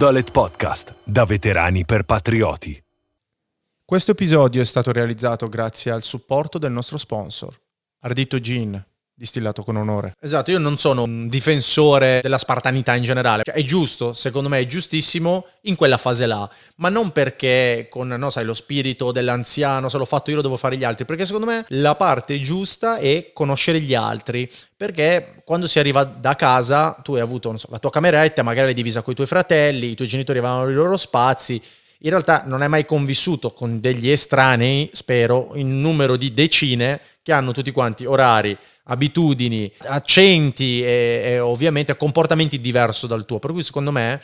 Dolet Podcast, da veterani per patrioti. Questo episodio è stato realizzato grazie al supporto del nostro sponsor, Ardito Gin, distillato con onore. Esatto, io non sono un difensore della spartanità in generale. Cioè, è giusto, secondo me è giustissimo in quella fase là, ma non perché con, no, sai, lo spirito dell'anziano, se l'ho fatto io lo devo fare gli altri, perché secondo me la parte giusta è conoscere gli altri, perché quando si arriva da casa tu hai avuto so, la tua cameretta, magari l'hai divisa con i tuoi fratelli, i tuoi genitori avevano i loro spazi, in realtà non hai mai convissuto con degli estranei, spero, in numero di decine che hanno tutti quanti orari, abitudini, accenti e, e ovviamente comportamenti diversi dal tuo. Per cui secondo me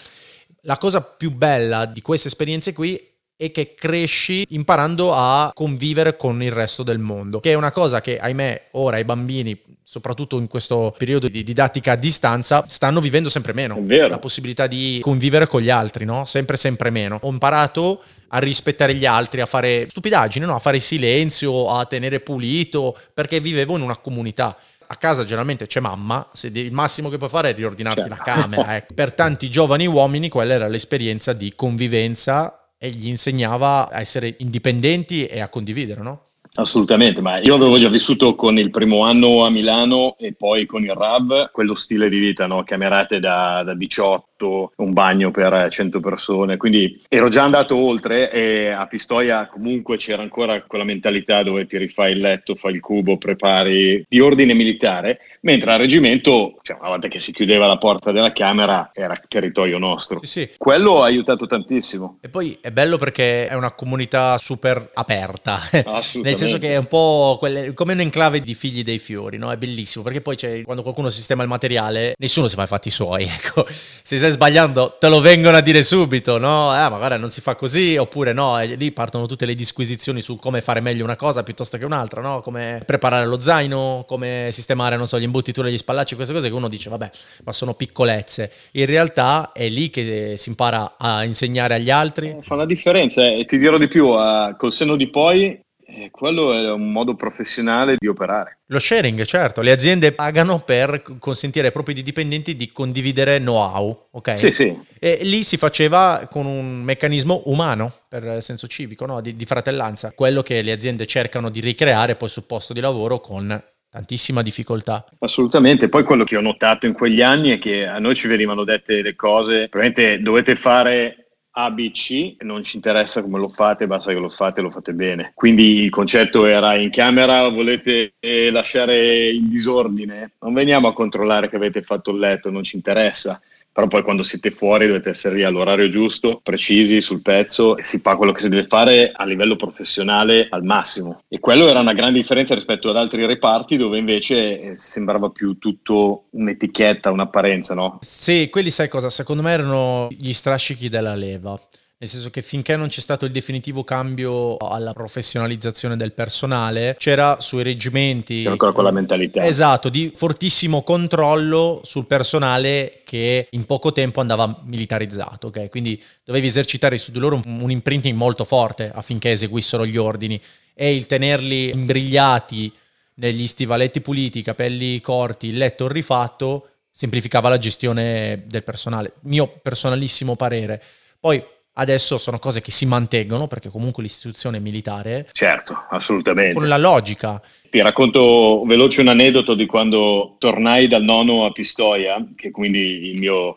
la cosa più bella di queste esperienze qui è che cresci imparando a convivere con il resto del mondo, che è una cosa che ahimè ora i bambini, soprattutto in questo periodo di didattica a distanza, stanno vivendo sempre meno. La possibilità di convivere con gli altri, no? Sempre sempre meno. Ho imparato a rispettare gli altri, a fare stupidaggini, no? a fare silenzio, a tenere pulito, perché vivevo in una comunità a casa generalmente c'è mamma, il massimo che puoi fare è riordinarti certo. la camera. Ecco. Per tanti giovani uomini quella era l'esperienza di convivenza e gli insegnava a essere indipendenti e a condividere, no? Assolutamente, ma io avevo già vissuto con il primo anno a Milano e poi con il RAB quello stile di vita, no? camerate da, da 18, un bagno per 100 persone, quindi ero già andato oltre e a Pistoia comunque c'era ancora quella mentalità dove ti rifai il letto, fai il cubo, prepari di ordine militare, mentre al reggimento, cioè, una volta che si chiudeva la porta della camera, era territorio nostro. Sì, sì. Quello ha aiutato tantissimo. E poi è bello perché è una comunità super aperta. Assolutamente senso che è un po' quelle, come un enclave di figli dei fiori, no? È bellissimo perché poi c'è, quando qualcuno sistema il materiale, nessuno si fa i fatti suoi, ecco. Se stai sbagliando, te lo vengono a dire subito, no? Ah, magari non si fa così, oppure no, e lì partono tutte le disquisizioni su come fare meglio una cosa piuttosto che un'altra, no? Come preparare lo zaino, come sistemare, non so, gli imbottiture degli spallacci, queste cose che uno dice, vabbè, ma sono piccolezze. In realtà è lì che si impara a insegnare agli altri. Fa una differenza eh, e ti dirò di più, uh, col senno di poi eh, quello è un modo professionale di operare. Lo sharing, certo, le aziende pagano per consentire ai propri dipendenti di condividere know-how, ok? Sì, sì. E lì si faceva con un meccanismo umano, per senso civico, no? di, di fratellanza, quello che le aziende cercano di ricreare poi sul posto di lavoro con tantissima difficoltà. Assolutamente, poi quello che ho notato in quegli anni è che a noi ci venivano dette le cose, probabilmente dovete fare ABC, non ci interessa come lo fate, basta che lo fate e lo fate bene. Quindi il concetto era in camera volete eh, lasciare il disordine, non veniamo a controllare che avete fatto il letto, non ci interessa però poi quando siete fuori dovete essere lì all'orario giusto, precisi sul pezzo e si fa quello che si deve fare a livello professionale al massimo. E quello era una grande differenza rispetto ad altri reparti dove invece eh, sembrava più tutto un'etichetta, un'apparenza, no? Sì, quelli sai cosa? Secondo me erano gli strascichi della leva. Nel senso che finché non c'è stato il definitivo cambio alla professionalizzazione del personale, c'era sui reggimenti... C'era ancora quella mentalità. Esatto, di fortissimo controllo sul personale che in poco tempo andava militarizzato, ok? Quindi dovevi esercitare su di loro un, un imprinting molto forte affinché eseguissero gli ordini e il tenerli imbrigliati negli stivaletti puliti, i capelli corti, il letto rifatto, semplificava la gestione del personale. Mio personalissimo parere. Poi Adesso sono cose che si mantengono perché comunque l'istituzione è militare. Certo, assolutamente. Con la logica. Ti racconto veloce un aneddoto di quando tornai dal nono a Pistoia, che quindi il mio,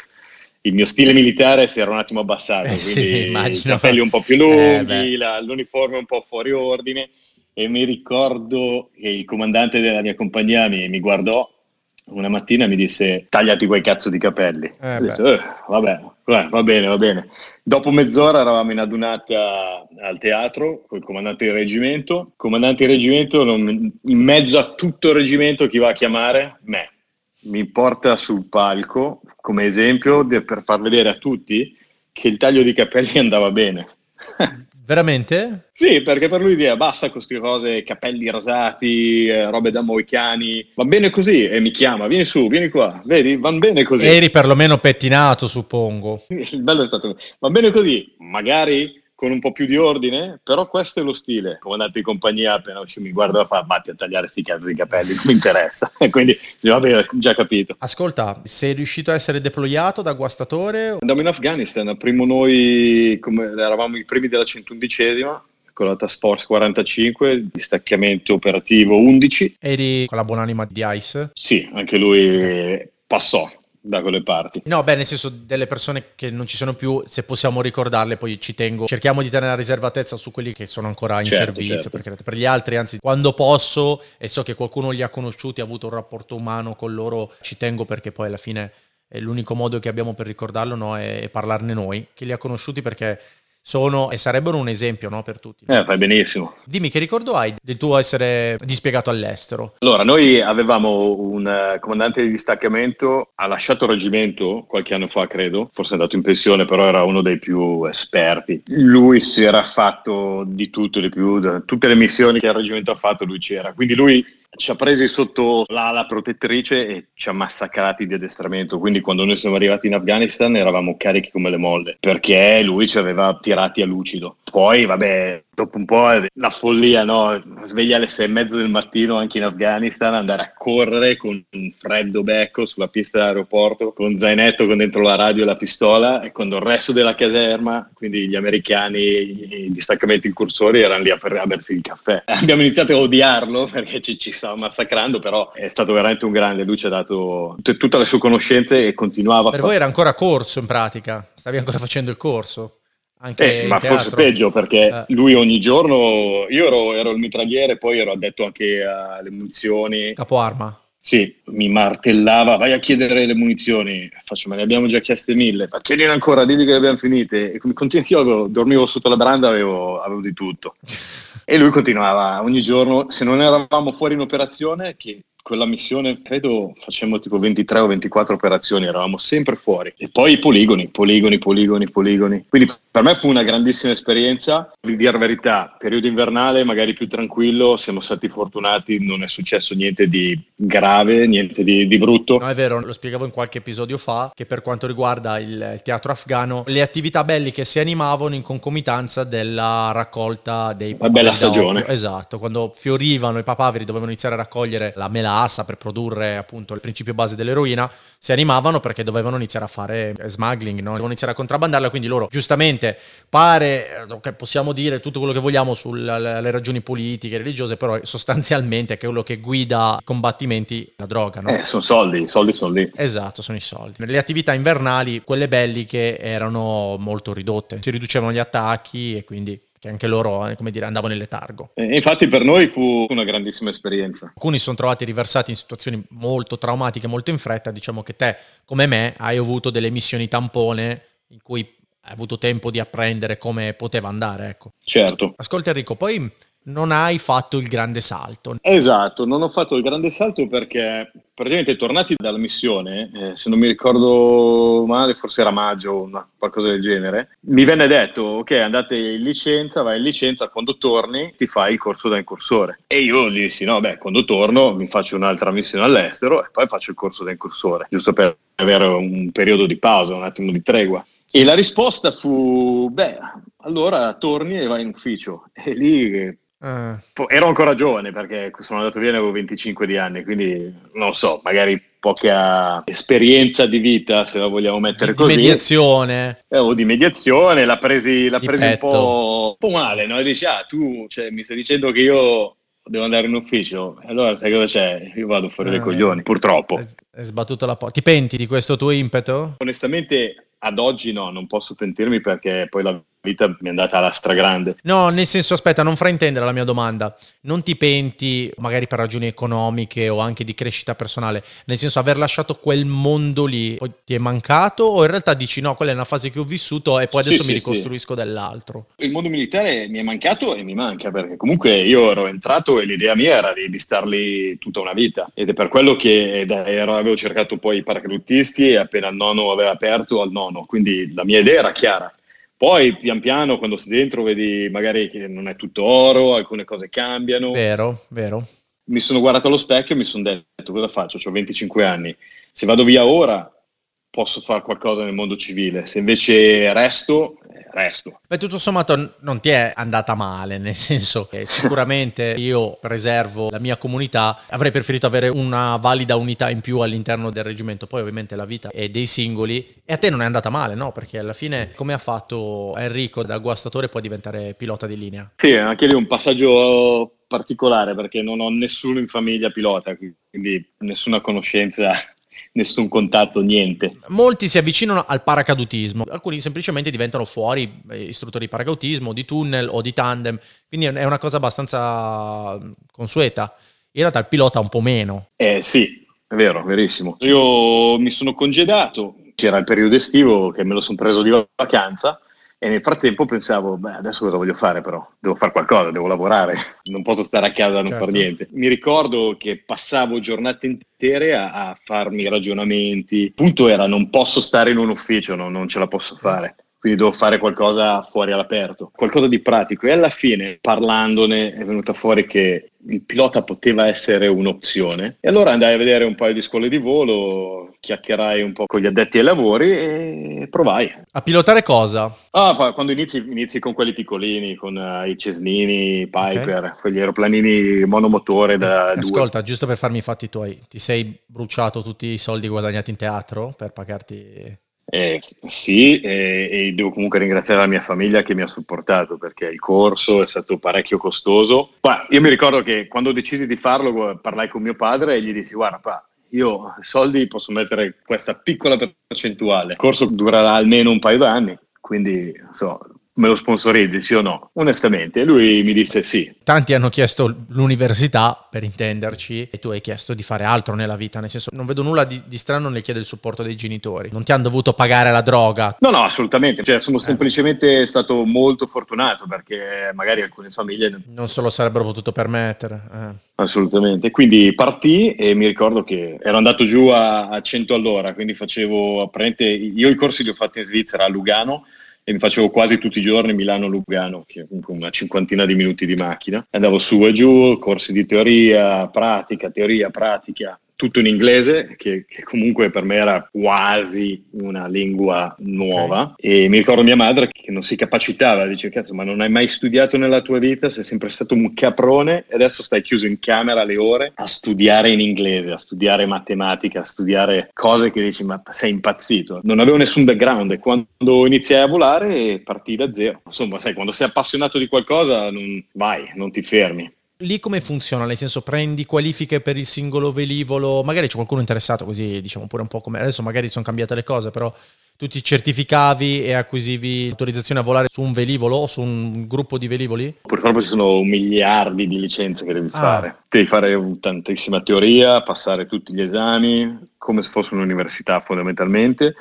il mio stile militare si era un attimo abbassato. Eh sì, immagino. I capelli un po' più lunghi, eh, la, l'uniforme un po' fuori ordine. E mi ricordo che il comandante della mia compagnia mi, mi guardò una mattina mi disse tagliati quei cazzo di capelli. Eh, detto, eh, vabbè, va bene, va bene. Dopo mezz'ora eravamo in adunata al teatro con il comandante del reggimento. Il comandante del reggimento, non, in mezzo a tutto il reggimento, chi va a chiamare? Me. Mi porta sul palco come esempio per far vedere a tutti che il taglio di capelli andava bene. Veramente? Sì, perché per lui dire basta con queste cose, capelli rasati, eh, robe da moicani, va bene così e mi chiama, vieni su, vieni qua, vedi, va bene così. Eri perlomeno pettinato, suppongo. Il bello è stato, va bene così, magari con un po' più di ordine, però questo è lo stile. Comandante di compagnia appena mi guarda e fa batti a tagliare sti cazzo di capelli, non mi interessa. Quindi va bene, già capito. Ascolta, sei riuscito a essere deployato da guastatore? Andiamo in Afghanistan, primo noi come, eravamo i primi della 111esima con la Task Force 45, distaccamento operativo 11. Eri con la buonanima di ICE? Sì, anche lui passò da quelle parti. No, beh, nel senso delle persone che non ci sono più, se possiamo ricordarle, poi ci tengo. Cerchiamo di tenere la riservatezza su quelli che sono ancora in certo, servizio, certo. perché per gli altri, anzi, quando posso e so che qualcuno li ha conosciuti, ha avuto un rapporto umano con loro, ci tengo perché poi alla fine è l'unico modo che abbiamo per ricordarlo no? è parlarne noi, che li ha conosciuti perché sono e sarebbero un esempio no, per tutti. Eh, fai benissimo. Dimmi che ricordo hai del tuo essere dispiegato all'estero? Allora, noi avevamo un uh, comandante di distaccamento, ha lasciato il reggimento qualche anno fa, credo, forse è andato in pensione, però era uno dei più esperti. Lui si era fatto di tutto, di più, tutte le missioni che il reggimento ha fatto lui c'era, quindi lui ci ha presi sotto l'ala protettrice e ci ha massacrati di addestramento. Quindi, quando noi siamo arrivati in Afghanistan, eravamo carichi come le molle perché lui ci aveva tirati a lucido. Poi, vabbè, dopo un po' la follia, no? Sveglia alle sei e mezza del mattino anche in Afghanistan, andare a correre con un freddo becco sulla pista dell'aeroporto, con zainetto con dentro la radio e la pistola e quando il resto della caserma, quindi gli americani, i distaccamenti incursori, erano lì a, a bersi il caffè. Abbiamo iniziato a odiarlo perché ci, ci stava massacrando, però è stato veramente un grande, lui ci ha dato t- tutte le sue conoscenze e continuava. Per voi era ancora corso in pratica, stavi ancora facendo il corso? Anche eh, ma teatro. forse peggio perché eh. lui ogni giorno, io ero, ero, il mitragliere, poi ero addetto anche alle munizioni. Capo arma? Sì, mi martellava, vai a chiedere le munizioni, faccio ma ne abbiamo già chieste mille, ma chiedine ancora, dimmi che le abbiamo finite. E continu- io dormivo sotto la branda, avevo, avevo di tutto. e lui continuava ogni giorno, se non eravamo fuori in operazione, che quella missione credo facemmo tipo 23 o 24 operazioni, eravamo sempre fuori. E poi i poligoni, poligoni, poligoni, poligoni. Quindi per me fu una grandissima esperienza, di dire la verità, periodo invernale magari più tranquillo, siamo stati fortunati, non è successo niente di grave, niente di, di brutto. No, è vero, lo spiegavo in qualche episodio fa, che per quanto riguarda il, teatro afghano, le attività belliche si animavano in concomitanza della raccolta dei papaveri. Una bella stagione. Esatto, quando fiorivano i papaveri dovevano iniziare a raccogliere la melassa massa per produrre appunto il principio base dell'eroina, si animavano perché dovevano iniziare a fare smuggling, no? dovevano iniziare a contrabbandarla, quindi loro giustamente pare che possiamo dire tutto quello che vogliamo sulle ragioni politiche, religiose, però sostanzialmente è quello che guida i combattimenti la droga. No? Eh, sono soldi, i soldi sono lì. Esatto, sono i soldi. Le attività invernali, quelle belliche, erano molto ridotte, si riducevano gli attacchi e quindi che anche loro, eh, come dire, andavano in letargo. E infatti per noi fu una grandissima esperienza. Alcuni si sono trovati riversati in situazioni molto traumatiche, molto in fretta, diciamo che te, come me, hai avuto delle missioni tampone in cui hai avuto tempo di apprendere come poteva andare, ecco. Certo. Ascolta Enrico, poi non hai fatto il grande salto. Esatto, non ho fatto il grande salto perché praticamente tornati dalla missione, eh, se non mi ricordo male, forse era maggio o qualcosa del genere, mi venne detto, ok, andate in licenza, vai in licenza, quando torni ti fai il corso da incursore. E io gli dissi, no, beh, quando torno mi faccio un'altra missione all'estero e poi faccio il corso da incursore, giusto per avere un periodo di pausa, un attimo di tregua. E la risposta fu, beh, allora torni e vai in ufficio. E lì Uh. Ero ancora giovane perché sono andato via, avevo 25 di anni, quindi non so, magari poca esperienza di vita, se la vogliamo mettere di, così. Di mediazione. Eh, o di mediazione, l'ha presi, l'ha presi un, po', un, po', male, no? E dici, ah, tu cioè, mi stai dicendo che io devo andare in ufficio, allora sai cosa c'è? Io vado fuori uh. dai eh. coglioni, purtroppo. Hai sbattuto la porta. Ti penti di questo tuo impeto? Onestamente ad oggi no, non posso pentirmi perché poi la vita mi è andata alla stragrande. No, nel senso, aspetta, non fraintendere la mia domanda. Non ti penti, magari per ragioni economiche o anche di crescita personale, nel senso aver lasciato quel mondo lì, ti è mancato o in realtà dici no, quella è una fase che ho vissuto e poi adesso sì, mi sì, ricostruisco sì. dell'altro? Il mondo militare mi è mancato e mi manca perché comunque io ero entrato e l'idea mia era di, di star lì tutta una vita ed è per quello che ero, avevo cercato poi i paracadutisti e appena il nono aveva aperto al nono, quindi la mia idea era chiara poi pian piano quando sei dentro vedi magari che non è tutto oro, alcune cose cambiano. Vero, vero. Mi sono guardato allo specchio e mi sono detto cosa faccio? Ho 25 anni. Se vado via ora posso fare qualcosa nel mondo civile. Se invece resto resto. Beh, tutto sommato non ti è andata male, nel senso che sicuramente io preservo la mia comunità, avrei preferito avere una valida unità in più all'interno del reggimento, poi ovviamente la vita è dei singoli e a te non è andata male, no? Perché alla fine come ha fatto Enrico da guastatore poi diventare pilota di linea? Sì, anche lì un passaggio particolare perché non ho nessuno in famiglia pilota, quindi nessuna conoscenza nessun contatto, niente. Molti si avvicinano al paracadutismo, alcuni semplicemente diventano fuori eh, istruttori di paracadutismo, di tunnel o di tandem, quindi è una cosa abbastanza consueta. In realtà il pilota un po' meno. Eh sì, è vero, verissimo. Io mi sono congedato, c'era il periodo estivo che me lo sono preso di vacanza e nel frattempo pensavo, beh, adesso cosa voglio fare però? Devo fare qualcosa, devo lavorare, non posso stare a casa a non certo. fare niente. Mi ricordo che passavo giornate intere a, a, farmi ragionamenti. Il punto era non posso stare in un ufficio, no, non ce la posso fare quindi devo fare qualcosa fuori all'aperto, qualcosa di pratico. E alla fine, parlandone, è venuta fuori che il pilota poteva essere un'opzione. E allora andai a vedere un paio di scuole di volo, chiacchierai un po' con gli addetti ai lavori e provai. A pilotare cosa? Ah, quando inizi, inizi con quelli piccolini, con uh, i Cesnini, i Piper, okay. quegli aeroplanini monomotore da eh, Ascolta, giusto per farmi i fatti tuoi, ti sei bruciato tutti i soldi guadagnati in teatro per pagarti eh, sì, e, e, devo comunque ringraziare la mia famiglia che mi ha supportato perché il corso è stato parecchio costoso. Ma io mi ricordo che quando decisi di farlo parlai con mio padre e gli dissi guarda pa, io soldi posso mettere questa piccola percentuale, il corso durerà almeno un paio d'anni, quindi so, me lo sponsorizzi, sì o no? Onestamente, lui mi disse sì. Tanti hanno chiesto l'università, per intenderci, e tu hai chiesto di fare altro nella vita, nel senso non vedo nulla di, di strano nel chiedere il supporto dei genitori. Non ti hanno dovuto pagare la droga. No, no, assolutamente. Cioè, sono eh. semplicemente stato molto fortunato perché magari alcune famiglie non se lo sarebbero potuto permettere. Eh. Assolutamente. Quindi partì e mi ricordo che ero andato giù a, a 100 all'ora, quindi facevo apparentemente io i corsi li ho fatti in Svizzera a Lugano e mi facevo quasi tutti i giorni Milano-Lugano, comunque una cinquantina di minuti di macchina. Andavo su e giù, corsi di teoria, pratica, teoria, pratica, tutto in inglese, che, che, comunque per me era quasi una lingua nuova. Okay. E mi ricordo mia madre che non si capacitava, dice, cazzo, ma non hai mai studiato nella tua vita, sei sempre stato un caprone e adesso stai chiuso in camera le ore a studiare in inglese, a studiare matematica, a studiare cose che dici, ma sei impazzito. Non avevo nessun background e quando iniziai a volare partì da zero. Insomma, sai, quando sei appassionato di qualcosa, non, vai, non ti fermi. Lì come funziona? Nel senso prendi qualifiche per il singolo velivolo, magari c'è qualcuno interessato così diciamo pure un po' come adesso magari sono cambiate le cose, però tu ti certificavi e acquisivi autorizzazione a volare su un velivolo o su un gruppo di velivoli? Purtroppo ci sono miliardi di licenze che devi ah. fare. Devi fare tantissima teoria, passare tutti gli esami, come se fosse un'università fondamentalmente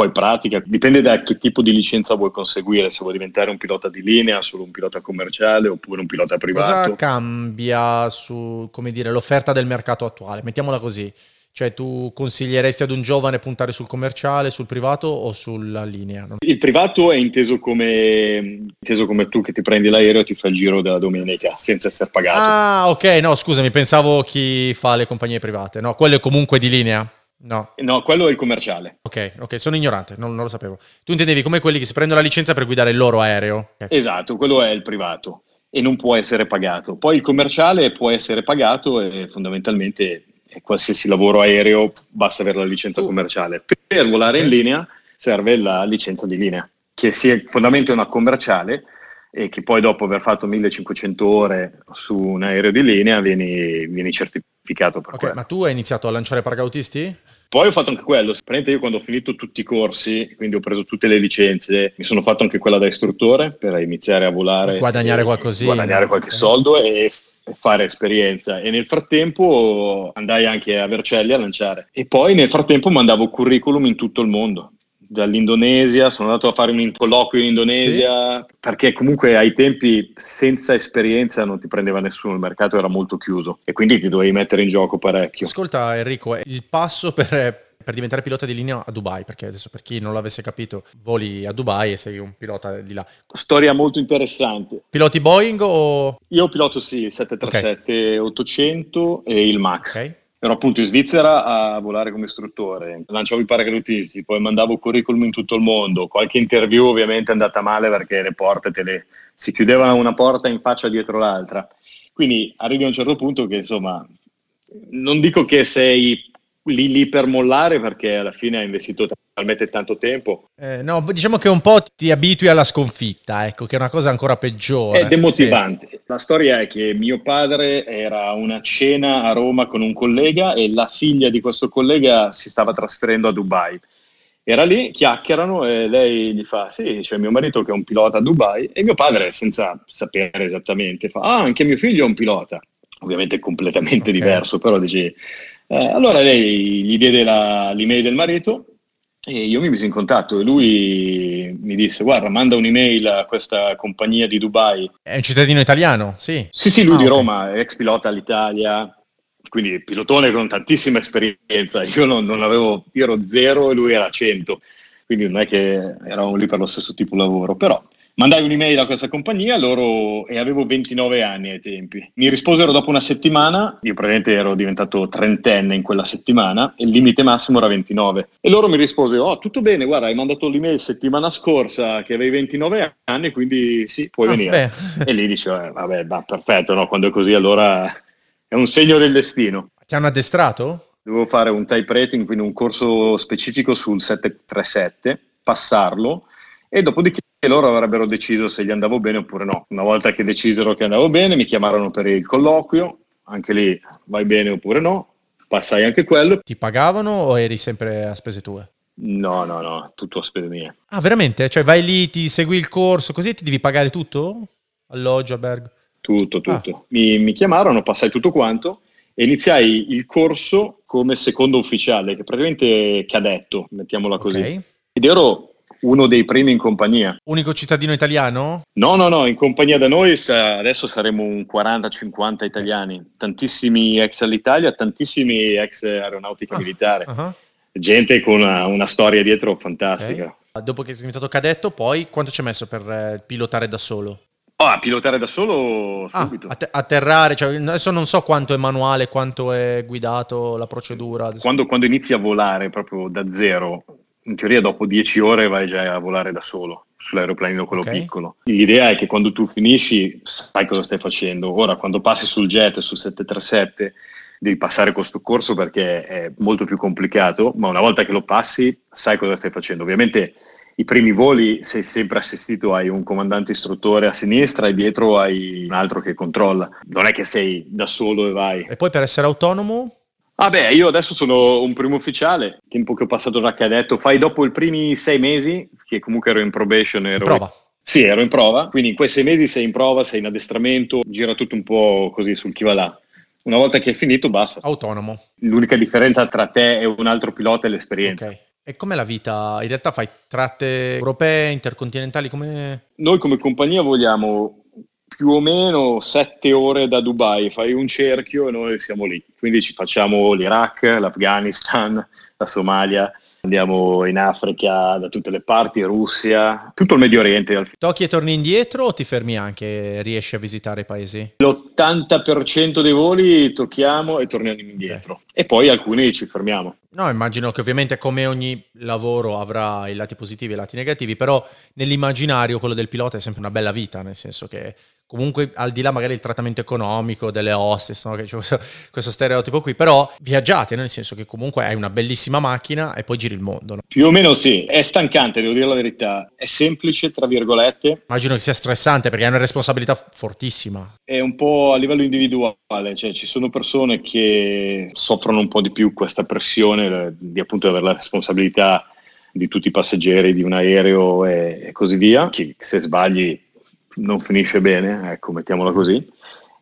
poi pratica, dipende da che tipo di licenza vuoi conseguire, se vuoi diventare un pilota di linea, solo un pilota commerciale oppure un pilota privato. Cosa cambia su, come dire, l'offerta del mercato attuale? Mettiamola così. Cioè tu consiglieresti ad un giovane puntare sul commerciale, sul privato o sulla linea? Il privato è inteso come, inteso come tu che ti prendi l'aereo e ti fai il giro della domenica senza essere pagato. Ah ok, no scusami, pensavo chi fa le compagnie private, no? Quello è comunque di linea. No. No, quello è il commerciale. Ok, ok, sono ignorante, non, non, lo sapevo. Tu intendevi come quelli che si prendono la licenza per guidare il loro aereo? Okay. Esatto, quello è il privato e non può essere pagato. Poi il commerciale può essere pagato e fondamentalmente qualsiasi lavoro aereo basta avere la licenza uh. commerciale. Per volare okay. in linea serve la licenza di linea, che sia fondamentalmente una commerciale e che poi dopo aver fatto 1500 ore su un aereo di linea vieni, vieni certificato per Ok, quello. ma tu hai iniziato a lanciare paracautisti? Poi ho fatto anche quello, praticamente io quando ho finito tutti i corsi, quindi ho preso tutte le licenze, mi sono fatto anche quella da istruttore per iniziare a volare. E guadagnare qualcosina. Guadagnare qualche okay. soldo e fare esperienza e nel frattempo andai anche a Vercelli a lanciare e poi nel frattempo mandavo curriculum in tutto il mondo dall'Indonesia, sono andato a fare un colloquio in Indonesia sì. perché comunque ai tempi senza esperienza non ti prendeva nessuno, il mercato era molto chiuso e quindi ti dovevi mettere in gioco parecchio. Ascolta Enrico, il passo per, per diventare pilota di linea a Dubai, perché adesso per chi non l'avesse capito, voli a Dubai e sei un pilota di là. Storia molto interessante. Piloti Boeing o... Io piloto sì, 737 okay. 800 e il Max. Ok. Ero appunto in Svizzera a volare come istruttore, lanciavo i paracadutisti, poi mandavo curriculum in tutto il mondo, qualche interview ovviamente è andata male perché le porte te le, si chiudevano una porta in faccia dietro l'altra. Quindi arrivi a un certo punto che insomma, non dico che sei lì lì per mollare perché alla fine ha investito talmente tanto tempo. Eh, no, diciamo che un po' ti abitui alla sconfitta, ecco, che è una cosa ancora peggiore. È demotivante. Sì. La storia è che mio padre era a una cena a Roma con un collega e la figlia di questo collega si stava trasferendo a Dubai. Era lì, chiacchierano e lei gli fa: Sì, c'è mio marito che è un pilota a Dubai. E mio padre, senza sapere esattamente, fa: Ah, anche mio figlio è un pilota. Ovviamente completamente okay. diverso, però dice eh, allora lei gli diede la, l'email del marito e io mi misi in contatto e lui mi disse guarda manda un'email a questa compagnia di Dubai. È un cittadino italiano, sì. Sì, sì, lui ah, di okay. Roma, ex pilota all'Italia, quindi pilotone con tantissima esperienza. Io non, non avevo, io ero zero e lui era 100, quindi non è che eravamo lì per lo stesso tipo di lavoro, però Mandai un'email a questa compagnia loro, e avevo 29 anni ai tempi. Mi risposero dopo una settimana, io praticamente ero diventato trentenne in quella settimana e il limite massimo era 29. E loro mi risposero, oh tutto bene, guarda hai mandato l'email settimana scorsa che avevi 29 anni, quindi sì, puoi ah, venire. Beh. E lì dicevo, eh, vabbè, va, perfetto, no? quando è così allora è un segno del destino. Ti hanno addestrato? Dovevo fare un type rating, quindi un corso specifico sul 737, passarlo e dopodiché loro avrebbero deciso se gli andavo bene oppure no. Una volta che decisero che andavo bene, mi chiamarono per il colloquio, anche lì vai bene oppure no, passai anche quello. Ti pagavano o eri sempre a spese tue? No, no, no, tutto a spese mie. Ah, veramente? Cioè vai lì, ti segui il corso, così ti devi pagare tutto? Alloggio, albergo? Tutto, tutto. Ah. Mi, mi chiamarono, passai tutto quanto e iniziai il corso come secondo ufficiale, che praticamente cadetto, mettiamola così. Okay. Ed ero uno dei primi in compagnia. Unico cittadino italiano? No, no, no, in compagnia da noi adesso saremo un 40-50 italiani, tantissimi ex all'Italia, tantissimi ex aeronautica ah, militare, uh-huh. gente con una, una, storia dietro fantastica. Okay. Dopo che sei diventato cadetto, poi quanto ci hai messo per eh, pilotare da solo? Ah, pilotare da solo ah, subito. Ah, atterrare, cioè, adesso non so quanto è manuale, quanto è guidato la procedura. Quando, quando inizi a volare proprio da zero, in teoria dopo 10 ore vai già a volare da solo sull'aeroplanino quello okay. piccolo. L'idea è che quando tu finisci sai cosa stai facendo. Ora quando passi sul jet, sul 737, devi passare questo corso perché è molto più complicato, ma una volta che lo passi sai cosa stai facendo. Ovviamente i primi voli sei sempre assistito, hai un comandante istruttore a sinistra e dietro hai un altro che controlla. Non è che sei da solo e vai. E poi per essere autonomo Vabbè, io adesso sono un primo ufficiale, tempo che ho passato da cadetto, fai dopo i primi sei mesi, che comunque ero in probation. Ero... Prova. Sì, ero in prova, quindi in quei sei mesi sei in prova, sei in addestramento, gira tutto un po' così sul chi va là. Una volta che è finito, basta. Autonomo. L'unica differenza tra te e un altro pilota è l'esperienza. Ok. E com'è la vita? In realtà fai tratte europee, intercontinentali? Come... Noi come compagnia vogliamo più o meno sette ore da Dubai, fai un cerchio e noi siamo lì. Quindi ci facciamo l'Iraq, l'Afghanistan, la Somalia, andiamo in Africa da tutte le parti, Russia, tutto il Medio Oriente. Tocchi e torni indietro o ti fermi anche, riesci a visitare i paesi? L'80% dei voli tocchiamo e torniamo indietro okay. e poi alcuni ci fermiamo. No, immagino che ovviamente come ogni lavoro avrà i lati positivi e i lati negativi, però nell'immaginario quello del pilota è sempre una bella vita, nel senso che comunque al di là magari del trattamento economico delle hostess, no? che c'è questo, questo, stereotipo qui, però viaggiate, nel senso che comunque hai una bellissima macchina e poi giri il mondo. No? Più o meno sì, è stancante, devo dire la verità, è semplice, tra virgolette. Immagino che sia stressante perché hai una responsabilità fortissima. È un po' a livello individuale, cioè ci sono persone che soffrono un po' di più questa pressione di appunto avere la responsabilità di tutti i passeggeri di un aereo e, e così via, che se sbagli non finisce bene, ecco, mettiamola così,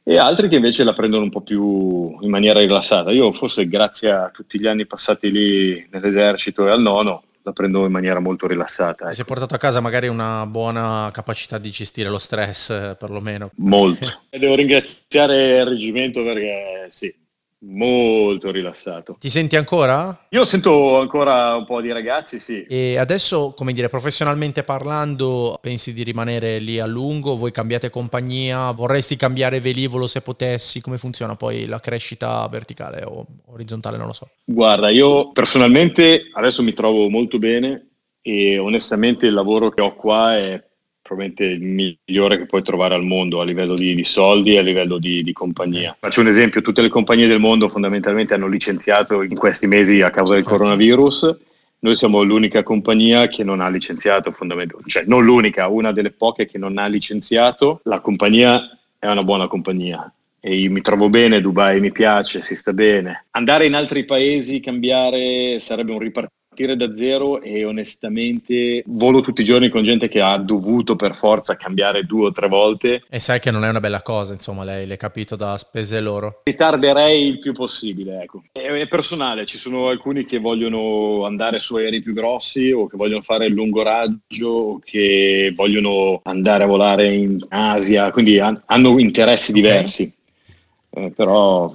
e altri che invece la prendono un po' più in maniera rilassata. Io forse grazie a tutti gli anni passati lì nell'esercito e al nono la prendo in maniera molto rilassata. Ecco. Si è portato a casa magari una buona capacità di gestire lo stress, perlomeno. Molto. Devo ringraziare il reggimento perché sì, Molto rilassato. Ti senti ancora? Io sento ancora un po' di ragazzi, sì. E adesso, come dire, professionalmente parlando, pensi di rimanere lì a lungo? Voi cambiate compagnia? Vorresti cambiare velivolo se potessi? Come funziona poi la crescita verticale o orizzontale? Non lo so. Guarda, io personalmente adesso mi trovo molto bene e onestamente il lavoro che ho qua è probabilmente il migliore che puoi trovare al mondo a livello di, di soldi e a livello di, di, compagnia. Faccio un esempio, tutte le compagnie del mondo fondamentalmente hanno licenziato in questi mesi a causa del certo. coronavirus. Noi siamo l'unica compagnia che non ha licenziato, fondamentalmente, cioè non l'unica, una delle poche che non ha licenziato. La compagnia è una buona compagnia e io mi trovo bene, Dubai mi piace, si sta bene. Andare in altri paesi, cambiare, sarebbe un ripartire partire da zero e onestamente volo tutti i giorni con gente che ha dovuto per forza cambiare due o tre volte. E sai che non è una bella cosa, insomma, lei l'hai capito da spese loro. Ritarderei il più possibile, ecco. È, personale, ci sono alcuni che vogliono andare su aerei più grossi o che vogliono fare il lungo raggio o che vogliono andare a volare in Asia, quindi hanno interessi okay. diversi. Eh, però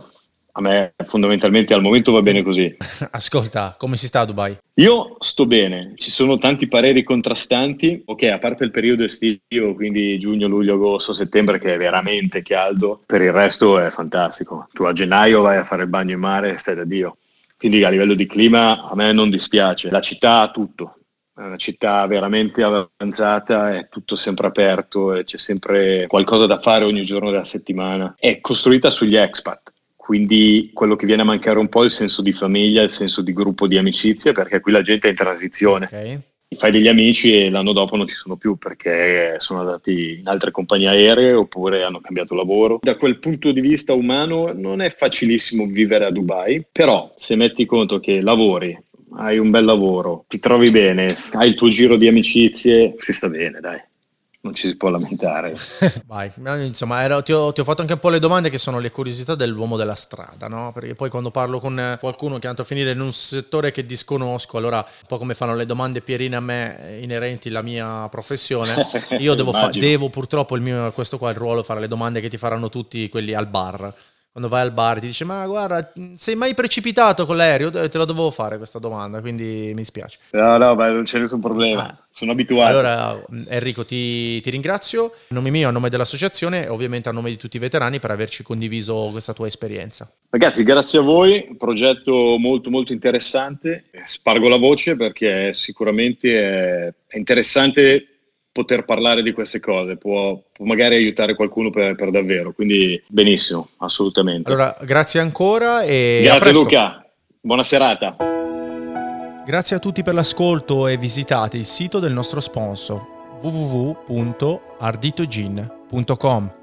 a me fondamentalmente al momento va bene così. Ascolta, come si sta a Dubai? Io sto bene, ci sono tanti pareri contrastanti, ok, a parte il periodo estivo, quindi giugno, luglio, agosto, settembre che è veramente caldo, per il resto è fantastico. Tu a gennaio vai a fare il bagno in mare e stai da Dio. Quindi a livello di clima a me non dispiace. La città ha tutto, è una città veramente avanzata, è tutto sempre aperto e c'è sempre qualcosa da fare ogni giorno della settimana. È costruita sugli expat quindi quello che viene a mancare un po' è il senso di famiglia, il senso di gruppo di amicizie, perché qui la gente è in transizione. Okay. Fai degli amici e l'anno dopo non ci sono più perché sono andati in altre compagnie aeree oppure hanno cambiato lavoro. Da quel punto di vista umano non è facilissimo vivere a Dubai, però se metti conto che lavori, hai un bel lavoro, ti trovi bene, hai il tuo giro di amicizie, si sta bene, dai non ci si può lamentare. Vai, insomma, ero, ti, ho, ti, ho, fatto anche un po' le domande che sono le curiosità dell'uomo della strada, no? Perché poi quando parlo con qualcuno che è andato a finire in un settore che disconosco, allora un po' come fanno le domande pierine a me inerenti alla mia professione, io devo, fa- devo purtroppo il mio, questo qua è il ruolo, fare le domande che ti faranno tutti quelli al bar quando vai al bar ti dice ma guarda sei mai precipitato con l'aereo? Te la dovevo fare questa domanda quindi mi spiace. No no ma non c'è nessun problema. Ah. sono abituato. Allora Enrico ti, ti, ringrazio. A nome mio a nome dell'associazione e ovviamente a nome di tutti i veterani per averci condiviso questa tua esperienza. Ragazzi grazie a voi. Progetto molto molto interessante. Spargo la voce perché sicuramente è interessante poter parlare di queste cose, può, può magari aiutare qualcuno per, per, davvero, quindi benissimo, assolutamente. Allora, grazie ancora e Grazie Luca, buona serata. Grazie a tutti per l'ascolto e visitate il sito del nostro sponsor www.arditogin.com.